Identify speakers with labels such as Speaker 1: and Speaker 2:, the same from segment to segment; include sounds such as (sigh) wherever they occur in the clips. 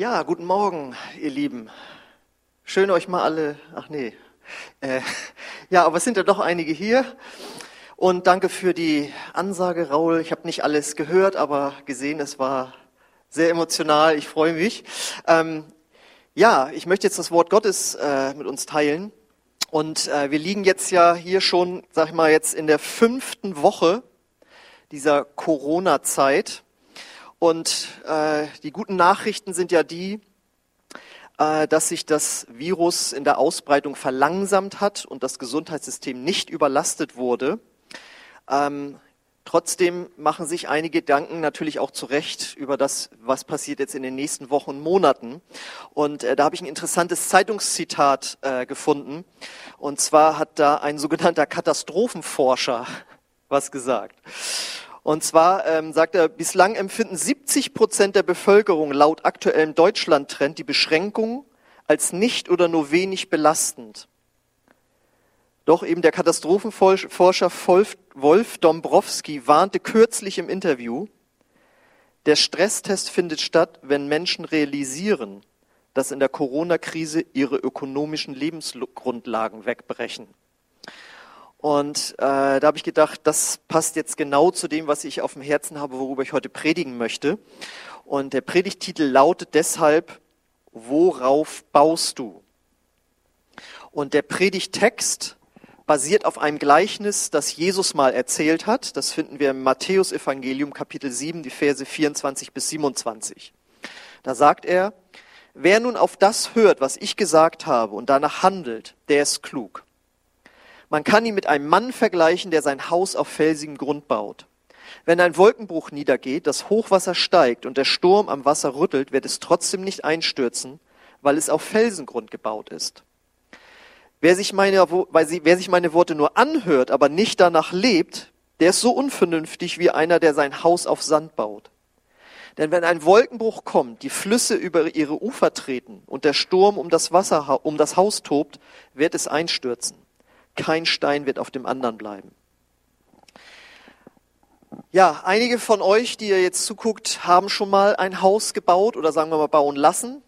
Speaker 1: Ja, guten Morgen, ihr Lieben. Schön euch mal alle. Ach nee. Äh, ja, aber es sind ja doch einige hier. Und danke für die Ansage, Raul. Ich habe nicht alles gehört, aber gesehen, es war sehr emotional. Ich freue mich. Ähm, ja, ich möchte jetzt das Wort Gottes äh, mit uns teilen. Und äh, wir liegen jetzt ja hier schon, sag ich mal, jetzt in der fünften Woche dieser Corona-Zeit. Und äh, die guten Nachrichten sind ja die, äh, dass sich das Virus in der Ausbreitung verlangsamt hat und das Gesundheitssystem nicht überlastet wurde. Ähm, trotzdem machen sich einige Gedanken natürlich auch zurecht über das, was passiert jetzt in den nächsten Wochen und Monaten. Und äh, da habe ich ein interessantes Zeitungszitat äh, gefunden. Und zwar hat da ein sogenannter Katastrophenforscher (laughs) was gesagt. Und zwar ähm, sagt er, bislang empfinden 70 Prozent der Bevölkerung laut aktuellem Deutschland-Trend die Beschränkung als nicht oder nur wenig belastend. Doch eben der Katastrophenforscher Wolf Dombrowski warnte kürzlich im Interview, der Stresstest findet statt, wenn Menschen realisieren, dass in der Corona-Krise ihre ökonomischen Lebensgrundlagen wegbrechen. Und äh, da habe ich gedacht, das passt jetzt genau zu dem, was ich auf dem Herzen habe, worüber ich heute predigen möchte. Und der Predigtitel lautet deshalb, worauf baust du? Und der Predigtext basiert auf einem Gleichnis, das Jesus mal erzählt hat. Das finden wir im Matthäus Evangelium Kapitel 7, die Verse 24 bis 27. Da sagt er, wer nun auf das hört, was ich gesagt habe und danach handelt, der ist klug. Man kann ihn mit einem Mann vergleichen, der sein Haus auf felsigem Grund baut. Wenn ein Wolkenbruch niedergeht, das Hochwasser steigt und der Sturm am Wasser rüttelt, wird es trotzdem nicht einstürzen, weil es auf Felsengrund gebaut ist. Wer sich meine, wer sich meine Worte nur anhört, aber nicht danach lebt, der ist so unvernünftig wie einer, der sein Haus auf Sand baut. Denn wenn ein Wolkenbruch kommt, die Flüsse über ihre Ufer treten und der Sturm um das Wasser, um das Haus tobt, wird es einstürzen. Kein Stein wird auf dem anderen bleiben. Ja, einige von euch, die ihr jetzt zuguckt, haben schon mal ein Haus gebaut oder sagen wir mal bauen lassen.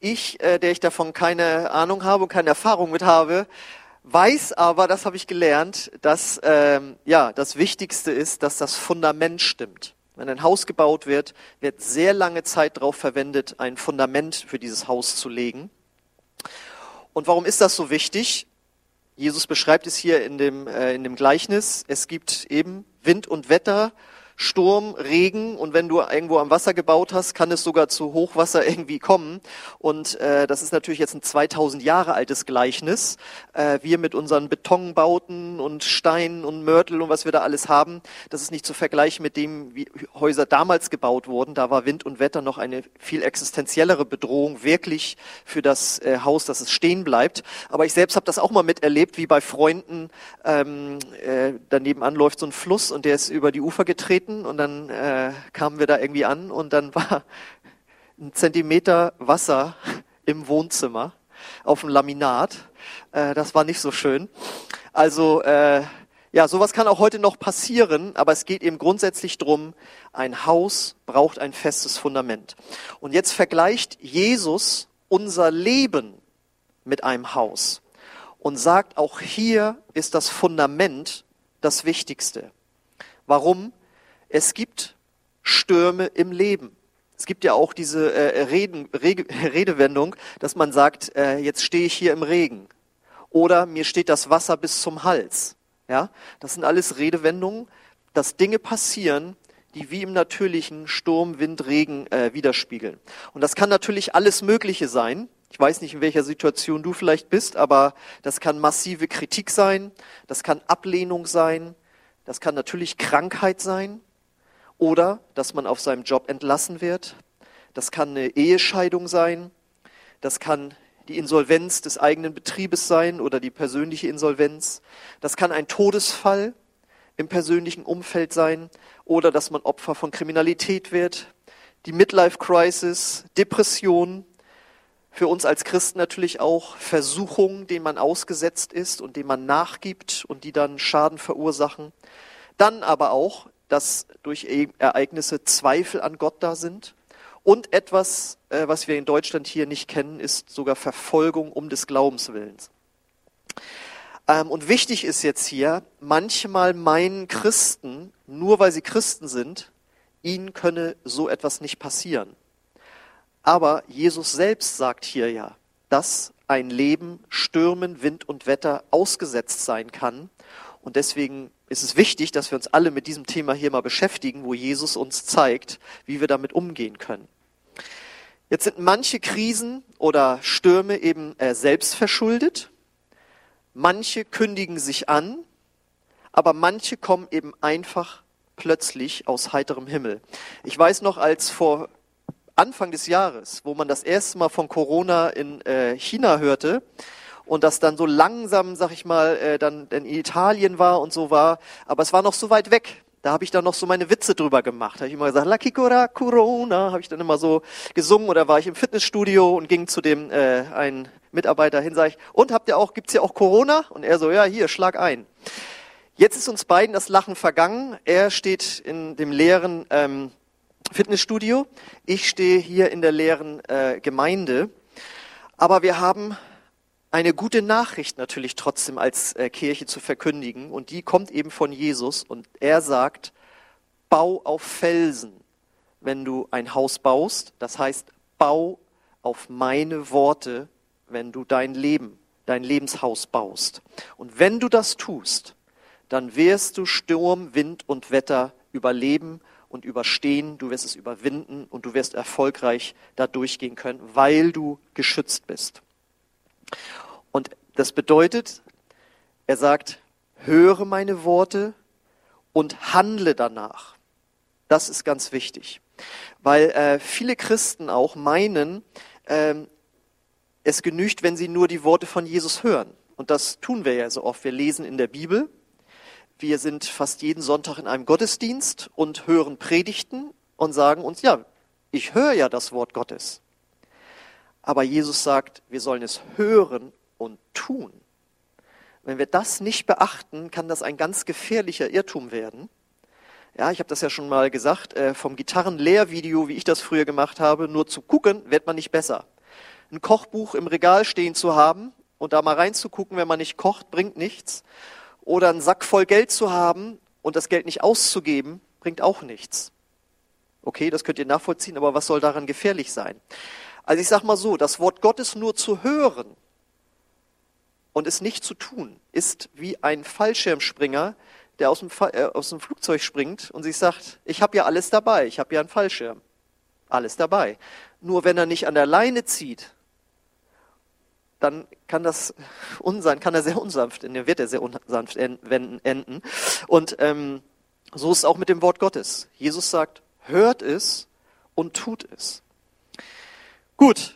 Speaker 1: Ich, äh, der ich davon keine Ahnung habe und keine Erfahrung mit habe, weiß aber, das habe ich gelernt, dass ähm, ja das Wichtigste ist, dass das Fundament stimmt. Wenn ein Haus gebaut wird, wird sehr lange Zeit darauf verwendet, ein Fundament für dieses Haus zu legen. Und warum ist das so wichtig? Jesus beschreibt es hier in dem, äh, in dem Gleichnis. Es gibt eben Wind und Wetter Sturm, Regen und wenn du irgendwo am Wasser gebaut hast, kann es sogar zu Hochwasser (laughs) irgendwie kommen. Und äh, das ist natürlich jetzt ein 2000 Jahre altes Gleichnis. Äh, wir mit unseren Betonbauten und Steinen und Mörtel und was wir da alles haben, das ist nicht zu vergleichen mit dem, wie Häuser damals gebaut wurden. Da war Wind und Wetter noch eine viel existenziellere Bedrohung, wirklich für das äh, Haus, dass es stehen bleibt. Aber ich selbst habe das auch mal miterlebt, wie bei Freunden ähm, äh, daneben an läuft so ein Fluss und der ist über die Ufer getreten getreten und dann äh, kamen wir da irgendwie an und dann (laughs) war ein Zentimeter Wasser im Wohnzimmer auf dem Laminat. Äh, das war nicht so schön. Also äh, ja, sowas kann auch heute noch passieren, aber es geht eben grundsätzlich drum: ein Haus braucht ein festes Fundament. Und jetzt vergleicht Jesus unser Leben mit einem Haus und sagt, auch hier ist das Fundament das Wichtigste. Warum? Es gibt Stürme im Leben. Es gibt ja auch diese äh, Reden, Rege, (laughs) Redewendung, dass man sagt, äh, jetzt stehe ich hier im Regen. Oder mir steht das Wasser bis zum Hals. Ja, das sind alles Redewendungen, dass Dinge passieren, die wie im natürlichen Sturm, Wind, Regen äh, widerspiegeln. Und das kann natürlich alles Mögliche sein. Ich weiß nicht, in welcher Situation du vielleicht bist, aber das kann massive Kritik sein, das kann Ablehnung sein, das kann natürlich Krankheit sein, oder dass man auf seinem Job entlassen wird. Das kann eine Ehescheidung sein. Das kann die Insolvenz des eigenen Betriebes sein oder die persönliche Insolvenz. Das kann ein Todesfall im persönlichen Umfeld sein oder dass man Opfer von Kriminalität wird. Die Midlife Crisis, Depression, für uns als Christen natürlich auch Versuchungen, denen man ausgesetzt ist und denen man nachgibt und die dann Schaden verursachen. Dann aber auch dass durch e- Ereignisse Zweifel an Gott da sind Und etwas, äh, was wir in Deutschland hier nicht kennen, ist sogar Verfolgung um des Glaubenswillens. Ähm, und wichtig ist jetzt hier, manchmal meinen Christen, nur weil sie Christen sind, ihnen könne so etwas nicht passieren. Aber Jesus selbst sagt hier ja, dass ein Leben Stürmen, Wind und Wetter ausgesetzt sein kann. Und deswegen ist es wichtig, dass wir uns alle mit diesem Thema hier mal beschäftigen, wo Jesus uns zeigt, wie wir damit umgehen können. Jetzt sind manche Krisen oder Stürme eben äh, selbst verschuldet. Manche kündigen sich an, aber manche kommen eben einfach plötzlich aus heiterem Himmel. Ich weiß noch, als vor Anfang des Jahres, wo man das erste Mal von Corona in äh, China hörte und das dann so langsam, sag ich mal, äh, dann in Italien war und so war, aber es war noch so weit weg. Da habe ich dann noch so meine Witze drüber gemacht. Da habe ich immer gesagt, Lucky Cora Corona, habe ich dann immer so gesungen oder war ich im Fitnessstudio und ging zu dem äh, einen Mitarbeiter hin, sage ich, und habt ihr auch, gibt's hier auch Corona? Und er so, ja, hier, schlag ein. Jetzt ist uns beiden das Lachen vergangen. Er steht in dem leeren ähm, Fitnessstudio. Ich stehe hier in der leeren äh, Gemeinde. Aber wir haben eine gute Nachricht natürlich trotzdem als äh, Kirche zu verkündigen. Und die kommt eben von Jesus. Und er sagt, bau auf Felsen, wenn du ein Haus baust. Das heißt, bau auf meine Worte, wenn du dein Leben, dein Lebenshaus baust. Und wenn du das tust, dann wirst du Sturm, Wind und Wetter überleben und überstehen, du wirst es überwinden und du wirst erfolgreich da durchgehen können, weil du geschützt bist. Und das bedeutet, er sagt, höre meine Worte und handle danach. Das ist ganz wichtig, weil äh, viele Christen auch meinen, äh, es genügt, wenn sie nur die Worte von Jesus hören. Und das tun wir ja so oft. Wir lesen in der Bibel, wir sind fast jeden Sonntag in einem Gottesdienst und hören Predigten und sagen uns, ja, ich höre ja das Wort Gottes. Aber Jesus sagt, wir sollen es hören und tun. Wenn wir das nicht beachten, kann das ein ganz gefährlicher Irrtum werden. Ja, ich habe das ja schon mal gesagt, äh, vom Gitarrenlehrvideo, wie ich das früher gemacht habe, nur zu gucken, wird man nicht besser. Ein Kochbuch im Regal stehen zu haben und da mal reinzugucken, wenn man nicht kocht, bringt nichts oder einen Sack voll Geld zu haben und das Geld nicht auszugeben, bringt auch nichts. Okay, das könnt ihr nachvollziehen, aber was soll daran gefährlich sein? Also ich sag mal so, das Wort Gottes nur zu hören und es nicht zu tun, ist wie ein Fallschirmspringer, der aus dem, äh, aus dem Flugzeug springt und sich sagt, ich habe ja alles dabei, ich habe ja einen Fallschirm. Alles dabei. Nur wenn er nicht an der Leine zieht dann kann das unsanft, kann er sehr unsanft wird er sehr unsanft enden. Und ähm, so ist es auch mit dem Wort Gottes. Jesus sagt, hört es und tut es. Gut,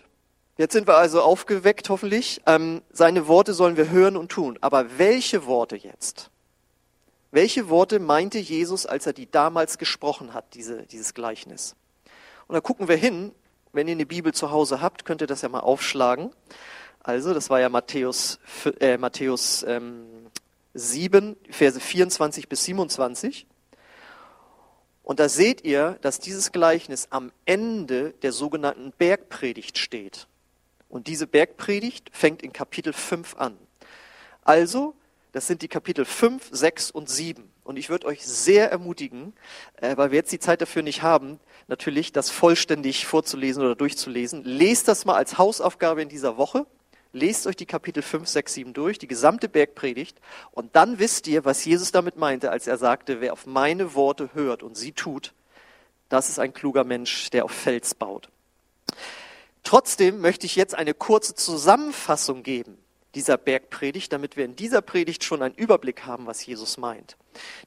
Speaker 1: jetzt sind wir also aufgeweckt, hoffentlich. Ähm, seine Worte sollen wir hören und tun. Aber welche Worte jetzt? Welche Worte meinte Jesus, als er die damals gesprochen hat, diese, dieses Gleichnis? Und da gucken wir hin. Wenn ihr eine Bibel zu Hause habt, könnt ihr das ja mal aufschlagen. Also, das war ja Matthäus, äh, Matthäus ähm, 7, Verse 24 bis 27. Und da seht ihr, dass dieses Gleichnis am Ende der sogenannten Bergpredigt steht. Und diese Bergpredigt fängt in Kapitel 5 an. Also, das sind die Kapitel 5, 6 und 7. Und ich würde euch sehr ermutigen, äh, weil wir jetzt die Zeit dafür nicht haben, natürlich das vollständig vorzulesen oder durchzulesen. Lest das mal als Hausaufgabe in dieser Woche lest euch die Kapitel 5, 6, 7 durch, die gesamte Bergpredigt, und dann wisst ihr, was Jesus damit meinte, als er sagte, wer auf meine Worte hört und sie tut, das ist ein kluger Mensch, der auf Fels baut. Trotzdem möchte ich jetzt eine kurze Zusammenfassung geben dieser Bergpredigt, damit wir in dieser Predigt schon einen Überblick haben, was Jesus meint.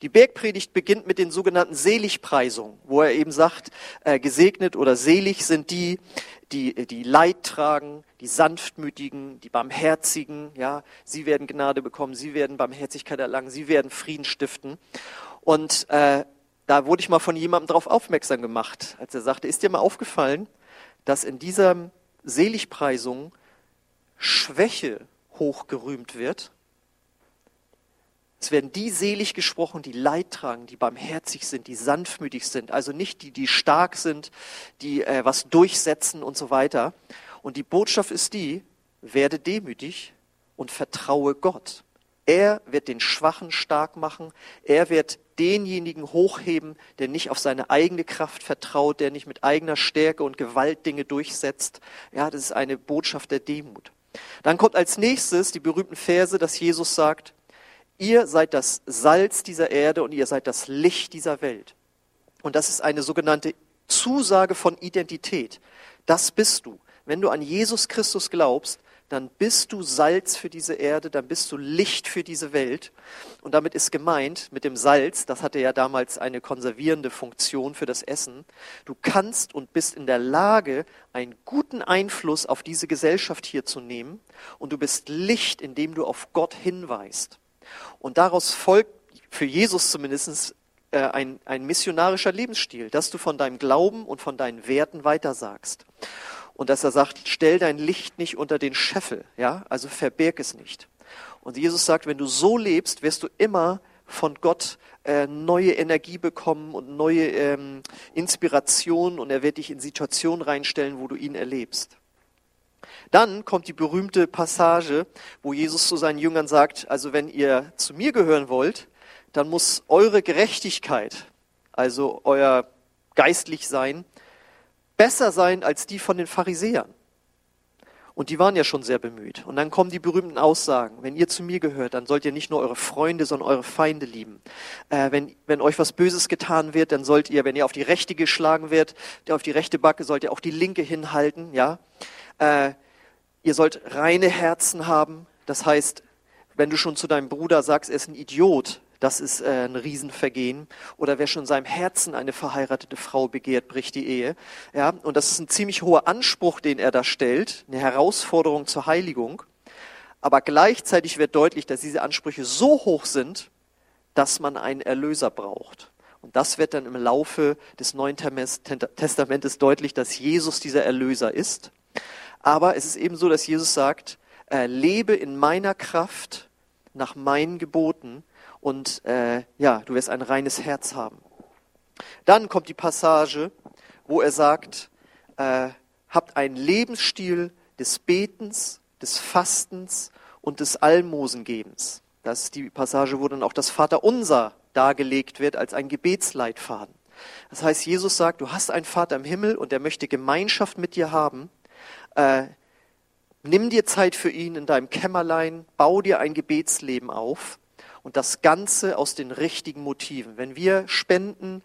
Speaker 1: Die Bergpredigt beginnt mit den sogenannten Seligpreisungen, wo er eben sagt, äh, gesegnet oder selig sind die, die, die Leid tragen, die Sanftmütigen, die Barmherzigen, ja, sie werden Gnade bekommen, sie werden Barmherzigkeit erlangen, sie werden Frieden stiften. Und äh, da wurde ich mal von jemandem darauf aufmerksam gemacht, als er sagte, ist dir mal aufgefallen, dass in dieser Seligpreisung Schwäche hochgerühmt wird? Es werden die selig gesprochen, die Leid tragen, die barmherzig sind, die sanftmütig sind. Also nicht die, die stark sind, die äh, was durchsetzen und so weiter. Und die Botschaft ist die, werde demütig und vertraue Gott. Er wird den Schwachen stark machen. Er wird denjenigen hochheben, der nicht auf seine eigene Kraft vertraut, der nicht mit eigener Stärke und Gewalt Dinge durchsetzt. Ja, das ist eine Botschaft der Demut. Dann kommt als nächstes die berühmten Verse, dass Jesus sagt, ihr seid das Salz dieser Erde und ihr seid das Licht dieser Welt. Und das ist eine sogenannte Zusage von Identität. Das bist du. Wenn du an Jesus Christus glaubst, dann bist du Salz für diese Erde, dann bist du Licht für diese Welt. Und damit ist gemeint, mit dem Salz, das hatte ja damals eine konservierende Funktion für das Essen, du kannst und bist in der Lage, einen guten Einfluss auf diese Gesellschaft hier zu nehmen und du bist Licht, indem du auf Gott hinweist. Und daraus folgt für Jesus zumindest äh, ein, ein missionarischer Lebensstil, dass du von deinem Glauben und von deinen Werten weitersagst und dass er sagt, stell dein Licht nicht unter den Scheffel, ja, also verberg es nicht. Und Jesus sagt, wenn du so lebst, wirst du immer von Gott äh, neue Energie bekommen und neue ähm, Inspiration und er wird dich in Situationen reinstellen, wo du ihn erlebst. Dann kommt die berühmte Passage, wo Jesus zu seinen Jüngern sagt, also wenn ihr zu mir gehören wollt, dann muss eure Gerechtigkeit, also euer geistlich sein, besser sein als die von den Pharisäern. Und die waren ja schon sehr bemüht. Und dann kommen die berühmten Aussagen. Wenn ihr zu mir gehört, dann sollt ihr nicht nur eure Freunde, sondern eure Feinde lieben. Äh, wenn, wenn euch was Böses getan wird, dann sollt ihr, wenn ihr auf die Rechte geschlagen wird, auf die rechte Backe, sollt ihr auch die linke hinhalten, ja. Äh, ihr sollt reine Herzen haben. Das heißt, wenn du schon zu deinem Bruder sagst, er ist ein Idiot, das ist äh, ein Riesenvergehen. Oder wer schon in seinem Herzen eine verheiratete Frau begehrt, bricht die Ehe. Ja, und das ist ein ziemlich hoher Anspruch, den er da stellt, eine Herausforderung zur Heiligung. Aber gleichzeitig wird deutlich, dass diese Ansprüche so hoch sind, dass man einen Erlöser braucht. Und das wird dann im Laufe des Neuen Testamentes deutlich, dass Jesus dieser Erlöser ist. Aber es ist eben so, dass Jesus sagt, äh, lebe in meiner Kraft nach meinen Geboten und äh, ja, du wirst ein reines Herz haben. Dann kommt die Passage, wo er sagt, äh, habt einen Lebensstil des Betens, des Fastens und des Almosengebens. Das ist die Passage, wo dann auch das Vaterunser dargelegt wird als ein Gebetsleitfaden. Das heißt, Jesus sagt, du hast einen Vater im Himmel und er möchte Gemeinschaft mit dir haben. Äh, nimm dir Zeit für ihn in deinem Kämmerlein, bau dir ein Gebetsleben auf und das Ganze aus den richtigen Motiven. Wenn wir spenden,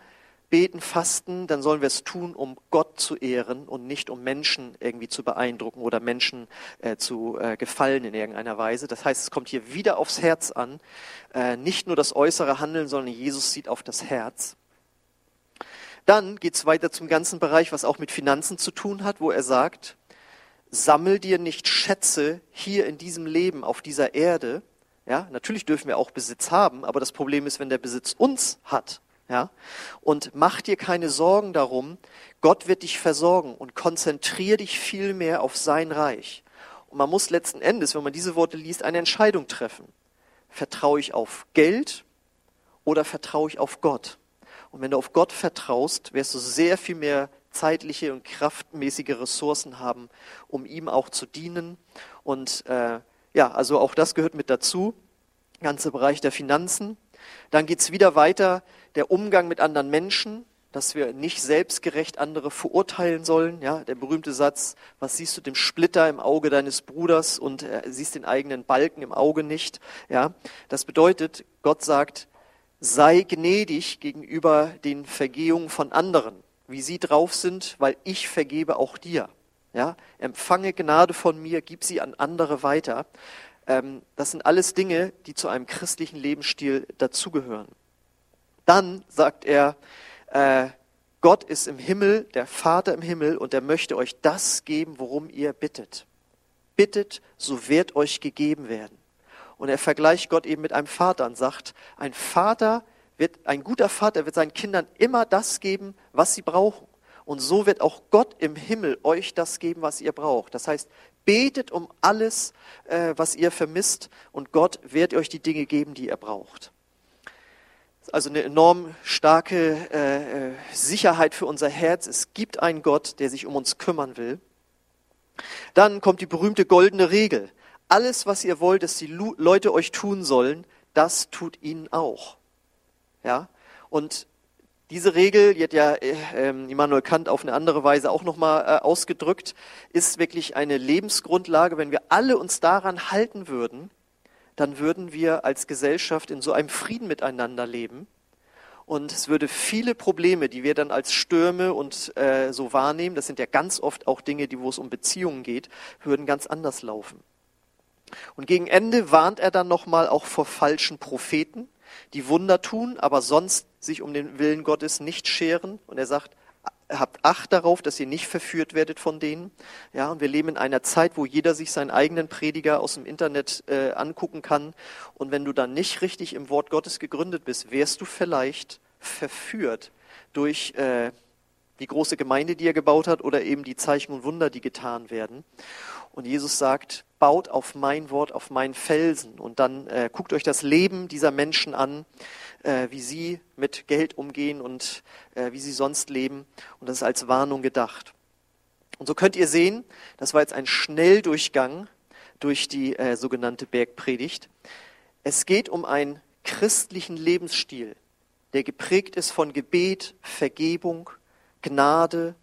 Speaker 1: beten, fasten, dann sollen wir es tun, um Gott zu ehren und nicht um Menschen irgendwie zu beeindrucken oder Menschen äh, zu äh, gefallen in irgendeiner Weise. Das heißt, es kommt hier wieder aufs Herz an. Äh, nicht nur das äußere Handeln, sondern Jesus sieht auf das Herz. Dann geht es weiter zum ganzen Bereich, was auch mit Finanzen zu tun hat, wo er sagt, sammel dir nicht Schätze hier in diesem Leben, auf dieser Erde, ja, natürlich dürfen wir auch Besitz haben, aber das Problem ist, wenn der Besitz uns hat. Ja, und mach dir keine Sorgen darum. Gott wird dich versorgen und konzentrier dich viel mehr auf sein Reich. Und man muss letzten Endes, wenn man diese Worte liest, eine Entscheidung treffen. Vertraue ich auf Geld oder vertraue ich auf Gott? Und wenn du auf Gott vertraust, wirst du sehr viel mehr zeitliche und kraftmäßige Ressourcen haben, um ihm auch zu dienen und äh, ja, also auch das gehört mit dazu, ganze Bereich der Finanzen. Dann geht's wieder weiter, der Umgang mit anderen Menschen, dass wir nicht selbstgerecht andere verurteilen sollen. Ja, der berühmte Satz, was siehst du dem Splitter im Auge deines Bruders und äh, siehst den eigenen Balken im Auge nicht. Ja, das bedeutet, Gott sagt, sei gnädig gegenüber den Vergehungen von anderen, wie sie drauf sind, weil ich vergebe auch dir. Ja, empfange Gnade von mir, gib sie an andere weiter. Ähm, das sind alles Dinge, die zu einem christlichen Lebensstil dazugehören. Dann sagt er, äh, Gott ist im Himmel, der Vater im Himmel, und er möchte euch das geben, worum ihr bittet. Bittet, so wird euch gegeben werden. Und er vergleicht Gott eben mit einem Vater und sagt, ein Vater wird, ein guter Vater wird seinen Kindern immer das geben, was sie brauchen. Und so wird auch Gott im Himmel euch das geben, was ihr braucht. Das heißt, Betet um alles, äh, was ihr vermisst und Gott wird euch die Dinge geben, die ihr braucht. Also eine enorm starke äh, äh, Sicherheit für unser Herz. Es gibt einen Gott, der sich um uns kümmern will. Dann kommt die berühmte goldene Regel. Alles, was ihr wollt, dass die Leute euch tun sollen, das tut ihnen auch. Ja? Und diese Regel, die hat ja äh, ähm, Immanuel Kant auf eine andere Weise auch nochmal äh, ausgedrückt, ist wirklich eine Lebensgrundlage. Wenn wir alle uns daran halten würden, dann würden wir als Gesellschaft in so einem Frieden miteinander leben. Und es würde viele Probleme, die wir dann als Stürme und äh, so wahrnehmen, das sind ja ganz oft auch Dinge, die, wo es um Beziehungen geht, würden ganz anders laufen. Und gegen Ende warnt er dann nochmal auch vor falschen Propheten, die Wunder tun, aber sonst sich um den Willen Gottes nicht scheren. Und er sagt, habt Acht darauf, dass ihr nicht verführt werdet von denen. Ja, und wir leben in einer Zeit, wo jeder sich seinen eigenen Prediger aus dem Internet äh, angucken kann. Und wenn du dann nicht richtig im Wort Gottes gegründet bist, wärst du vielleicht verführt durch äh, die große Gemeinde, die er gebaut hat, oder eben die Zeichen und Wunder, die getan werden. Und Jesus sagt, baut auf mein Wort, auf meinen Felsen. Und dann äh, guckt euch das Leben dieser Menschen an, äh, wie sie mit Geld umgehen und äh, wie sie sonst leben. Und das ist als Warnung gedacht. Und so könnt ihr sehen, das war jetzt ein Schnelldurchgang durch die äh, sogenannte Bergpredigt. Es geht um einen christlichen Lebensstil, der geprägt ist von Gebet, Vergebung, Gnade,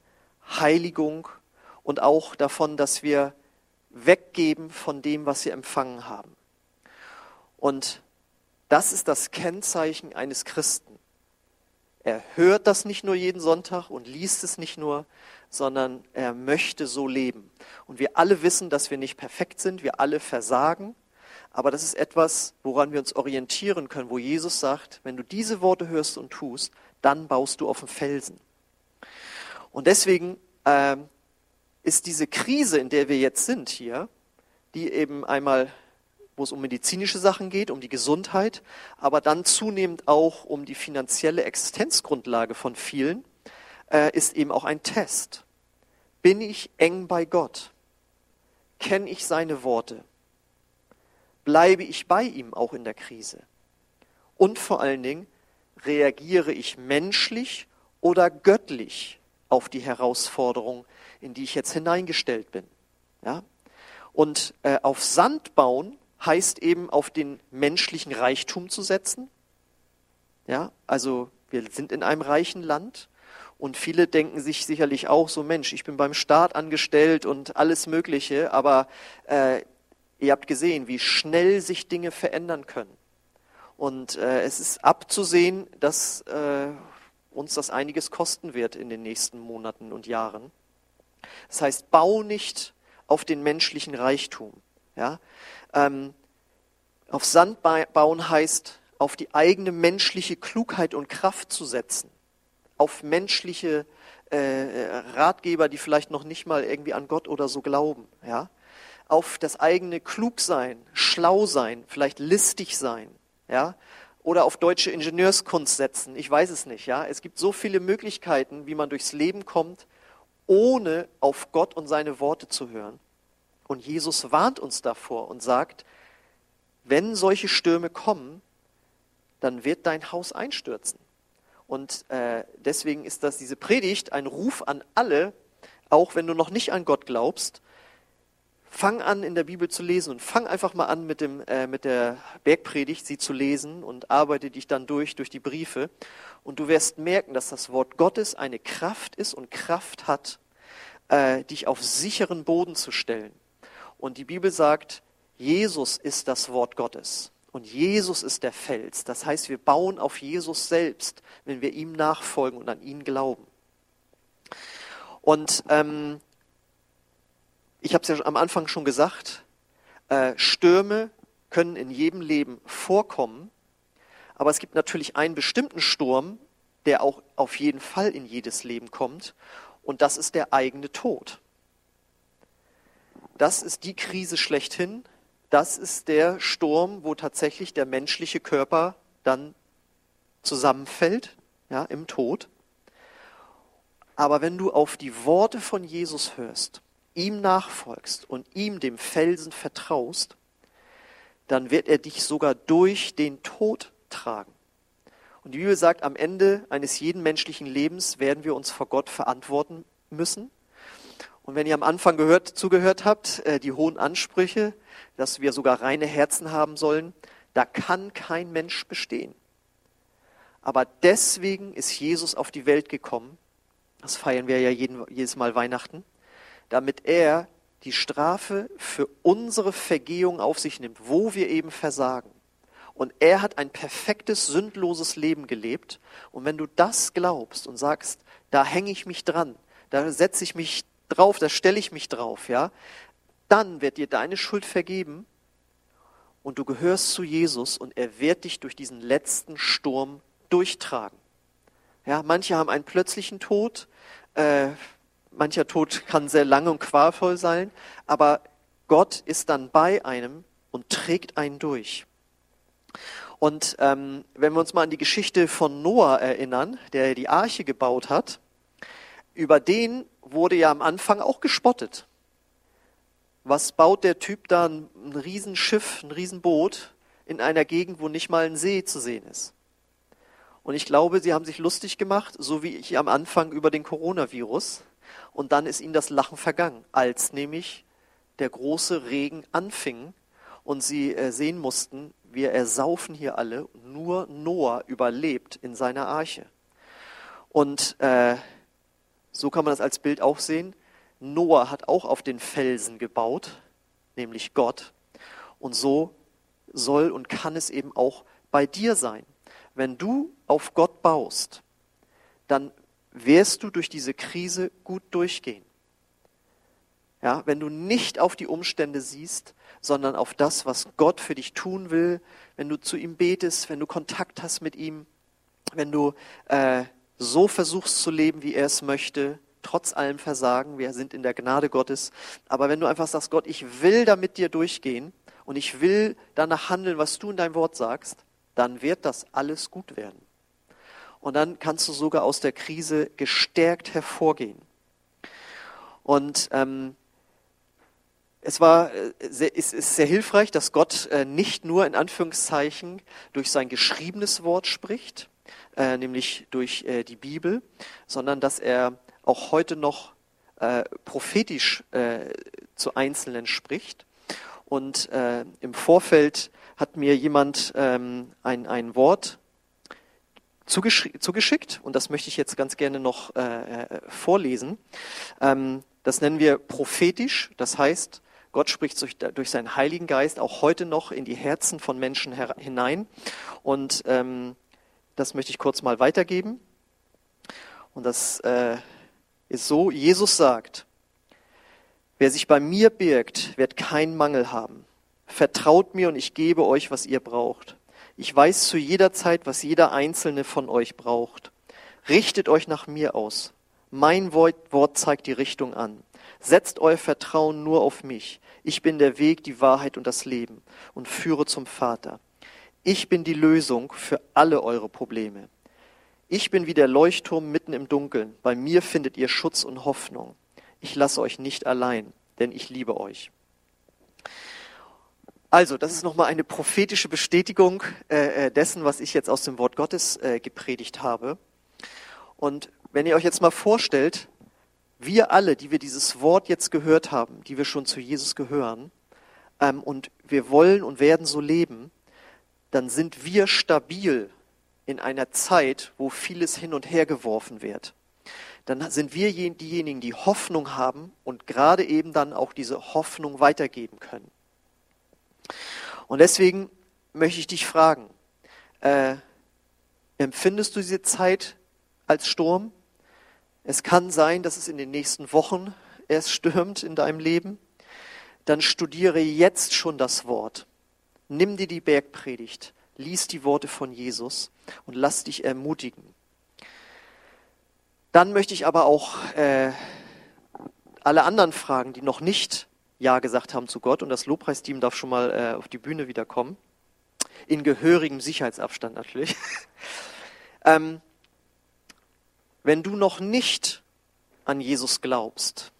Speaker 1: Heiligung und auch davon, dass wir weggeben von dem, was sie empfangen haben. Und das ist das Kennzeichen eines Christen. Er hört das nicht nur jeden Sonntag und liest es nicht nur, sondern er möchte so leben. Und wir alle wissen, dass wir nicht perfekt sind, wir alle versagen, aber das ist etwas, woran wir uns orientieren können, wo Jesus sagt, wenn du diese Worte hörst und tust, dann baust du auf dem Felsen. Und deswegen äh, ist diese Krise, in der wir jetzt sind hier, die eben einmal, wo es um medizinische Sachen geht, um die Gesundheit, aber dann zunehmend auch um die finanzielle Existenzgrundlage von vielen, äh, ist eben auch ein Test. Bin ich eng bei Gott? Kenne ich seine Worte? Bleibe ich bei ihm auch in der Krise? Und vor allen Dingen, reagiere ich menschlich oder göttlich auf die Herausforderung, in die ich jetzt hineingestellt bin. Ja? Und äh, auf Sand bauen heißt eben auf den menschlichen Reichtum zu setzen. Ja, also wir sind in einem reichen Land und viele denken sich sicherlich auch so, Mensch, ich bin beim Staat angestellt und alles Mögliche, aber äh, ihr habt gesehen, wie schnell sich Dinge verändern können. Und äh, es ist abzusehen, dass äh, uns das einiges kosten wird in den nächsten Monaten und Jahren. Das heißt, bau nicht auf den menschlichen Reichtum. Ja? Ähm, auf Sand bauen heißt, auf die eigene menschliche Klugheit und Kraft zu setzen. Auf menschliche äh, Ratgeber, die vielleicht noch nicht mal irgendwie an Gott oder so glauben. Ja? Auf das eigene Klugsein, Schlausein, vielleicht listig sein. Ja? Oder auf deutsche Ingenieurskunst setzen. Ich weiß es nicht. Ja? Es gibt so viele Möglichkeiten, wie man durchs Leben kommt ohne auf Gott und seine Worte zu hören. Und Jesus warnt uns davor und sagt, wenn solche Stürme kommen, dann wird dein Haus einstürzen. Und äh, deswegen ist das diese Predigt ein Ruf an alle, auch wenn du noch nicht an Gott glaubst, fang an in der Bibel zu lesen und fang einfach mal an mit, dem, äh, mit der Bergpredigt, sie zu lesen und arbeite dich dann durch, durch die Briefe. Und du wirst merken, dass das Wort Gottes eine Kraft ist und Kraft hat, äh, dich auf sicheren Boden zu stellen. Und die Bibel sagt, Jesus ist das Wort Gottes. Und Jesus ist der Fels. Das heißt, wir bauen auf Jesus selbst, wenn wir ihm nachfolgen und an ihn glauben. Und ähm, ich habe es ja am Anfang schon gesagt, äh, Stürme können in jedem Leben vorkommen. Aber es gibt natürlich einen bestimmten Sturm, der auch auf jeden Fall in jedes Leben kommt. Und das ist der eigene Tod. Das ist die Krise schlechthin. Das ist der Sturm, wo tatsächlich der menschliche Körper dann zusammenfällt, ja, im Tod. Aber wenn du auf die Worte von Jesus hörst ihm nachfolgst und ihm, dem Felsen, vertraust, dann wird er dich sogar durch den Tod tragen. Und die Bibel sagt, am Ende eines jeden menschlichen Lebens werden wir uns vor Gott verantworten müssen. Und wenn ihr am Anfang gehört, zugehört habt, äh, die hohen Ansprüche, dass wir sogar reine Herzen haben sollen, da kann kein Mensch bestehen. Aber deswegen ist Jesus auf die Welt gekommen, das feiern wir ja jeden, jedes Mal Weihnachten, damit er die Strafe für unsere Vergehung auf sich nimmt, wo wir eben versagen. Und er hat ein perfektes, sündloses Leben gelebt. Und wenn du das glaubst und sagst, da hänge ich mich dran, da setze ich mich drauf, da stelle ich mich drauf, ja, dann wird dir deine Schuld vergeben und du gehörst zu Jesus und er wird dich durch diesen letzten Sturm durchtragen. Ja, manche haben einen plötzlichen Tod, äh, mancher Tod kann sehr lange und qualvoll sein, aber Gott ist dann bei einem und trägt einen durch. Und ähm, wenn wir uns mal an die Geschichte von Noah erinnern, der die Arche gebaut hat, über den wurde ja am Anfang auch gespottet. Was baut der Typ da ein, ein Riesenschiff, ein Riesenboot in einer Gegend, wo nicht mal ein See zu sehen ist? Und ich glaube, sie haben sich lustig gemacht, so wie ich am Anfang über den Coronavirus. Und dann ist ihnen das Lachen vergangen, als nämlich der große Regen anfing und sie äh, sehen mussten, wir ersaufen hier alle, nur Noah überlebt in seiner Arche. Und äh, so kann man das als Bild auch sehen. Noah hat auch auf den Felsen gebaut, nämlich Gott. Und so soll und kann es eben auch bei dir sein. Wenn du auf Gott baust, dann wirst du durch diese Krise gut durchgehen. Ja, wenn du nicht auf die Umstände siehst, sondern auf das, was Gott für dich tun will, wenn du zu ihm betest, wenn du Kontakt hast mit ihm, wenn du äh, so versuchst zu leben, wie er es möchte, trotz allem Versagen, wir sind in der Gnade Gottes, aber wenn du einfach sagst, Gott, ich will da mit dir durchgehen und ich will danach handeln, was du in deinem Wort sagst, dann wird das alles gut werden. Und dann kannst du sogar aus der Krise gestärkt hervorgehen. Und ähm, es war, äh, sehr, ist, ist sehr hilfreich, dass Gott äh, nicht nur in Anführungszeichen durch sein geschriebenes Wort spricht, äh, nämlich durch äh, die Bibel, sondern dass er auch heute noch äh, prophetisch äh, zu Einzelnen spricht. Und äh, im Vorfeld hat mir jemand ähm, ein, ein Wort zugeschickt und das möchte ich jetzt ganz gerne noch äh, vorlesen. Ähm, das nennen wir prophetisch, das heißt, Gott spricht durch, durch, seinen Heiligen Geist auch heute noch in die Herzen von Menschen hinein. Und ähm, das möchte ich kurz mal weitergeben. Und das äh, ist so, Jesus sagt, wer sich bei mir birgt, wird keinen Mangel haben. Vertraut mir und ich gebe euch, was ihr braucht. Ich weiß zu jeder Zeit, was jeder einzelne von euch braucht. Richtet euch nach mir aus. Mein Wort zeigt die Richtung an. Setzt euer Vertrauen nur auf mich. Ich bin der Weg, die Wahrheit und das Leben und führe zum Vater. Ich bin die Lösung für alle eure Probleme. Ich bin wie der Leuchtturm mitten im Dunkeln. Bei mir findet ihr Schutz und Hoffnung. Ich lasse euch nicht allein, denn ich liebe euch. Also, das ist nochmal eine prophetische Bestätigung äh, äh, dessen, was ich jetzt aus dem Wort Gottes äh, gepredigt habe. Und wenn ihr euch jetzt mal vorstellt, wir alle, die wir dieses Wort jetzt gehört haben, die wir schon zu Jesus gehören, ähm, und wir wollen und werden so leben, dann sind wir stabil in einer Zeit, wo vieles hin und her geworfen wird. Dann sind wir diejenigen, die Hoffnung haben und gerade eben dann auch diese Hoffnung weitergeben können. Und deswegen möchte ich dich fragen, äh, empfindest du diese Zeit als Sturm? Es kann sein, dass es in den nächsten Wochen erst stürmt in deinem Leben. Dann studiere jetzt schon das Wort. Nimm dir die Bergpredigt, lies die Worte von Jesus und lass dich ermutigen. Dann möchte ich aber auch äh, alle anderen fragen, die noch nicht Ja gesagt haben zu Gott, und das Lobpreisteam darf schon mal äh, auf die Bühne wieder kommen, in gehörigem Sicherheitsabstand natürlich. (laughs) ähm, wenn du noch nicht an Jesus glaubst,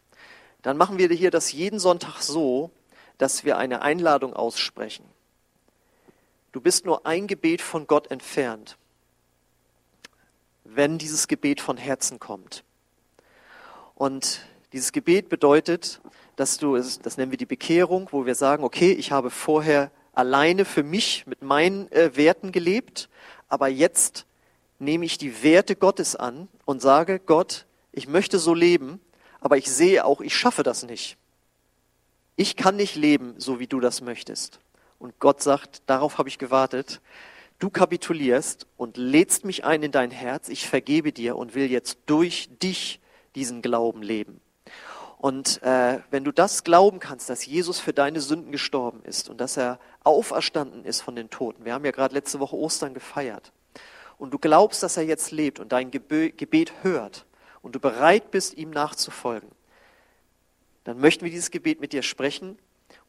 Speaker 1: dann machen wir hier das jeden Sonntag so, dass wir eine Einladung aussprechen. Du bist nur ein Gebet von Gott entfernt, wenn dieses Gebet von Herzen kommt. Und dieses Gebet bedeutet, dass du, das nennen wir die Bekehrung, wo wir sagen, okay, ich habe vorher alleine für mich mit meinen äh, Werten gelebt, aber jetzt nehme ich die Werte Gottes an und sage, Gott, ich möchte so leben, aber ich sehe auch, ich schaffe das nicht. Ich kann nicht leben, so wie du das möchtest. Und Gott sagt, darauf habe ich gewartet. Du kapitulierst und lädst mich ein in dein Herz. Ich vergebe dir und will jetzt durch dich diesen Glauben leben. Und äh, wenn du das glauben kannst, dass Jesus für deine Sünden gestorben ist und dass er auferstanden ist von den Toten, wir haben ja gerade letzte Woche Ostern gefeiert, und du glaubst, dass er jetzt lebt und dein Gebet hört und du bereit bist, ihm nachzufolgen, dann möchten wir dieses Gebet mit dir sprechen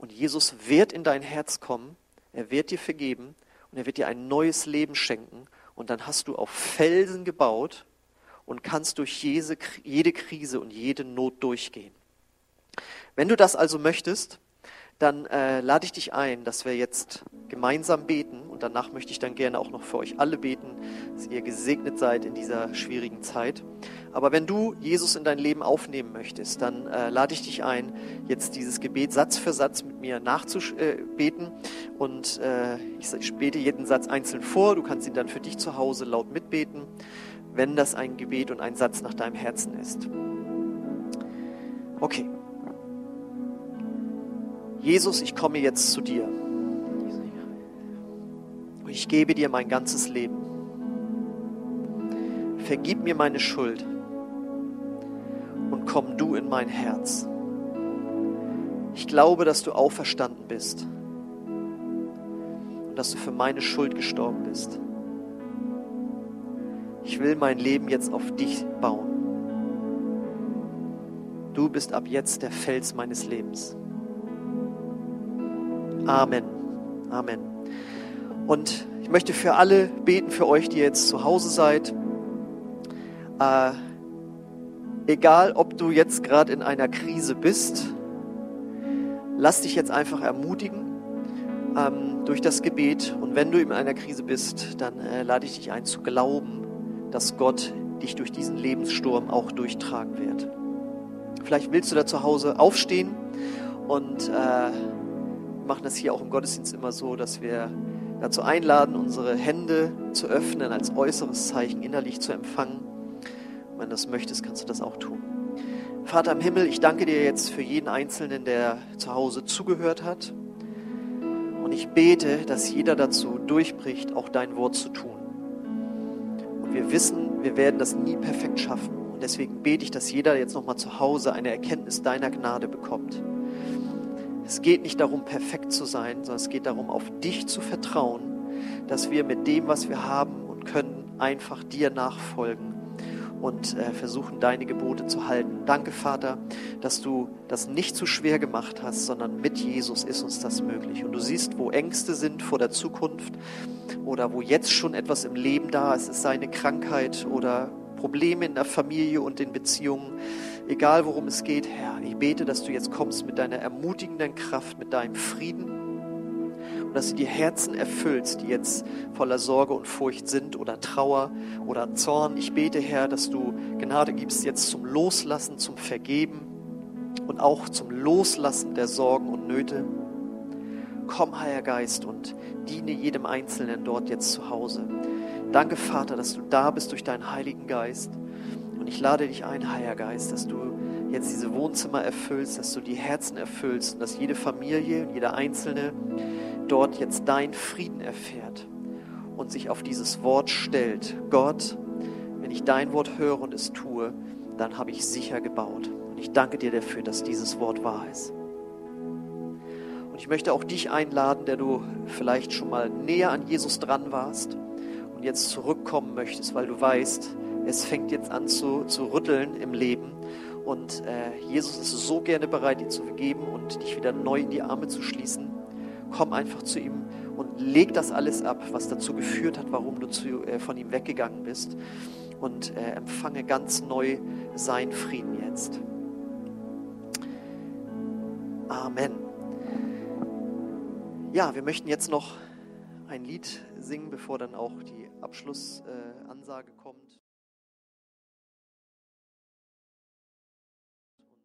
Speaker 1: und Jesus wird in dein Herz kommen, er wird dir vergeben und er wird dir ein neues Leben schenken und dann hast du auf Felsen gebaut und kannst durch jede Krise und jede Not durchgehen. Wenn du das also möchtest, dann äh, lade ich dich ein, dass wir jetzt gemeinsam beten und danach möchte ich dann gerne auch noch für euch alle beten, dass ihr gesegnet seid in dieser schwierigen Zeit. Aber wenn du Jesus in dein Leben aufnehmen möchtest, dann äh, lade ich dich ein, jetzt dieses Gebet Satz für Satz mit mir nachzubeten und äh, ich, ich bete jeden Satz einzeln vor, du kannst ihn dann für dich zu Hause laut mitbeten, wenn das ein Gebet und ein Satz nach deinem Herzen ist. Okay. Jesus, ich komme jetzt zu dir. Und ich gebe dir mein ganzes Leben. Vergib mir meine Schuld und komm du in mein Herz. Ich glaube, dass du auferstanden bist und dass du für meine Schuld gestorben bist. Ich will mein Leben jetzt auf dich bauen. Du bist ab jetzt der Fels meines Lebens. Amen. Amen. Und ich möchte für alle beten, für euch, die jetzt zu Hause seid. Äh, egal, ob du jetzt gerade in einer Krise bist, lass dich jetzt einfach ermutigen ähm, durch das Gebet. Und wenn du in einer Krise bist, dann äh, lade ich dich ein zu glauben, dass Gott dich durch diesen Lebenssturm auch durchtragen wird. Vielleicht willst du da zu Hause aufstehen und äh, machen das hier auch im Gottesdienst immer so, dass wir dazu einladen, unsere Hände zu öffnen, als äußeres Zeichen innerlich zu empfangen. Wenn du das möchtest, kannst du das auch tun. Vater im Himmel, ich danke dir jetzt für jeden Einzelnen, der zu Hause zugehört hat. Und ich bete, dass jeder dazu durchbricht, auch dein Wort zu tun. Und wir wissen, wir werden das nie perfekt schaffen. Und deswegen bete ich, dass jeder jetzt nochmal zu Hause eine Erkenntnis deiner Gnade bekommt. Es geht nicht darum, perfekt zu sein, sondern es geht darum, auf dich zu vertrauen, dass wir mit dem, was wir haben und können, einfach dir nachfolgen und äh, versuchen, deine Gebote zu halten. Danke, Vater, dass du das nicht zu schwer gemacht hast, sondern mit Jesus ist uns das möglich. Und du siehst, wo Ängste sind vor der Zukunft oder wo jetzt schon etwas im Leben da ist, es sei eine Krankheit oder Probleme in der Familie und in Beziehungen egal worum es geht, Herr, ich bete, dass du jetzt kommst mit deiner ermutigenden Kraft, mit deinem Frieden und dass du die Herzen erfüllst, die jetzt voller Sorge und Furcht sind oder Trauer oder Zorn. Ich bete, Herr, dass du Gnade gibst jetzt zum Loslassen, zum Vergeben und auch zum Loslassen der Sorgen und Nöte. Komm, Heiliger Geist, und diene jedem Einzelnen dort jetzt zu Hause. Danke, Vater, dass du da bist durch deinen Heiligen Geist. Und ich lade dich ein, Heiliger Geist, dass du jetzt diese Wohnzimmer erfüllst, dass du die Herzen erfüllst und dass jede Familie und jeder Einzelne dort jetzt deinen Frieden erfährt und sich auf dieses Wort stellt. Gott, wenn ich dein Wort höre und es tue, dann habe ich sicher gebaut. Und ich danke dir dafür, dass dieses Wort wahr ist. Und ich möchte auch dich einladen, der du vielleicht schon mal näher an Jesus dran warst und jetzt zurückkommen möchtest, weil du weißt, es fängt jetzt an zu, zu rütteln im Leben. Und äh, Jesus ist so gerne bereit, dir zu vergeben und dich wieder neu in die Arme zu schließen. Komm einfach zu ihm und leg das alles ab, was dazu geführt hat, warum du zu, äh, von ihm weggegangen bist. Und äh, empfange ganz neu seinen Frieden jetzt. Amen. Ja, wir möchten jetzt noch ein Lied singen, bevor dann auch die Abschlussansage äh, kommt.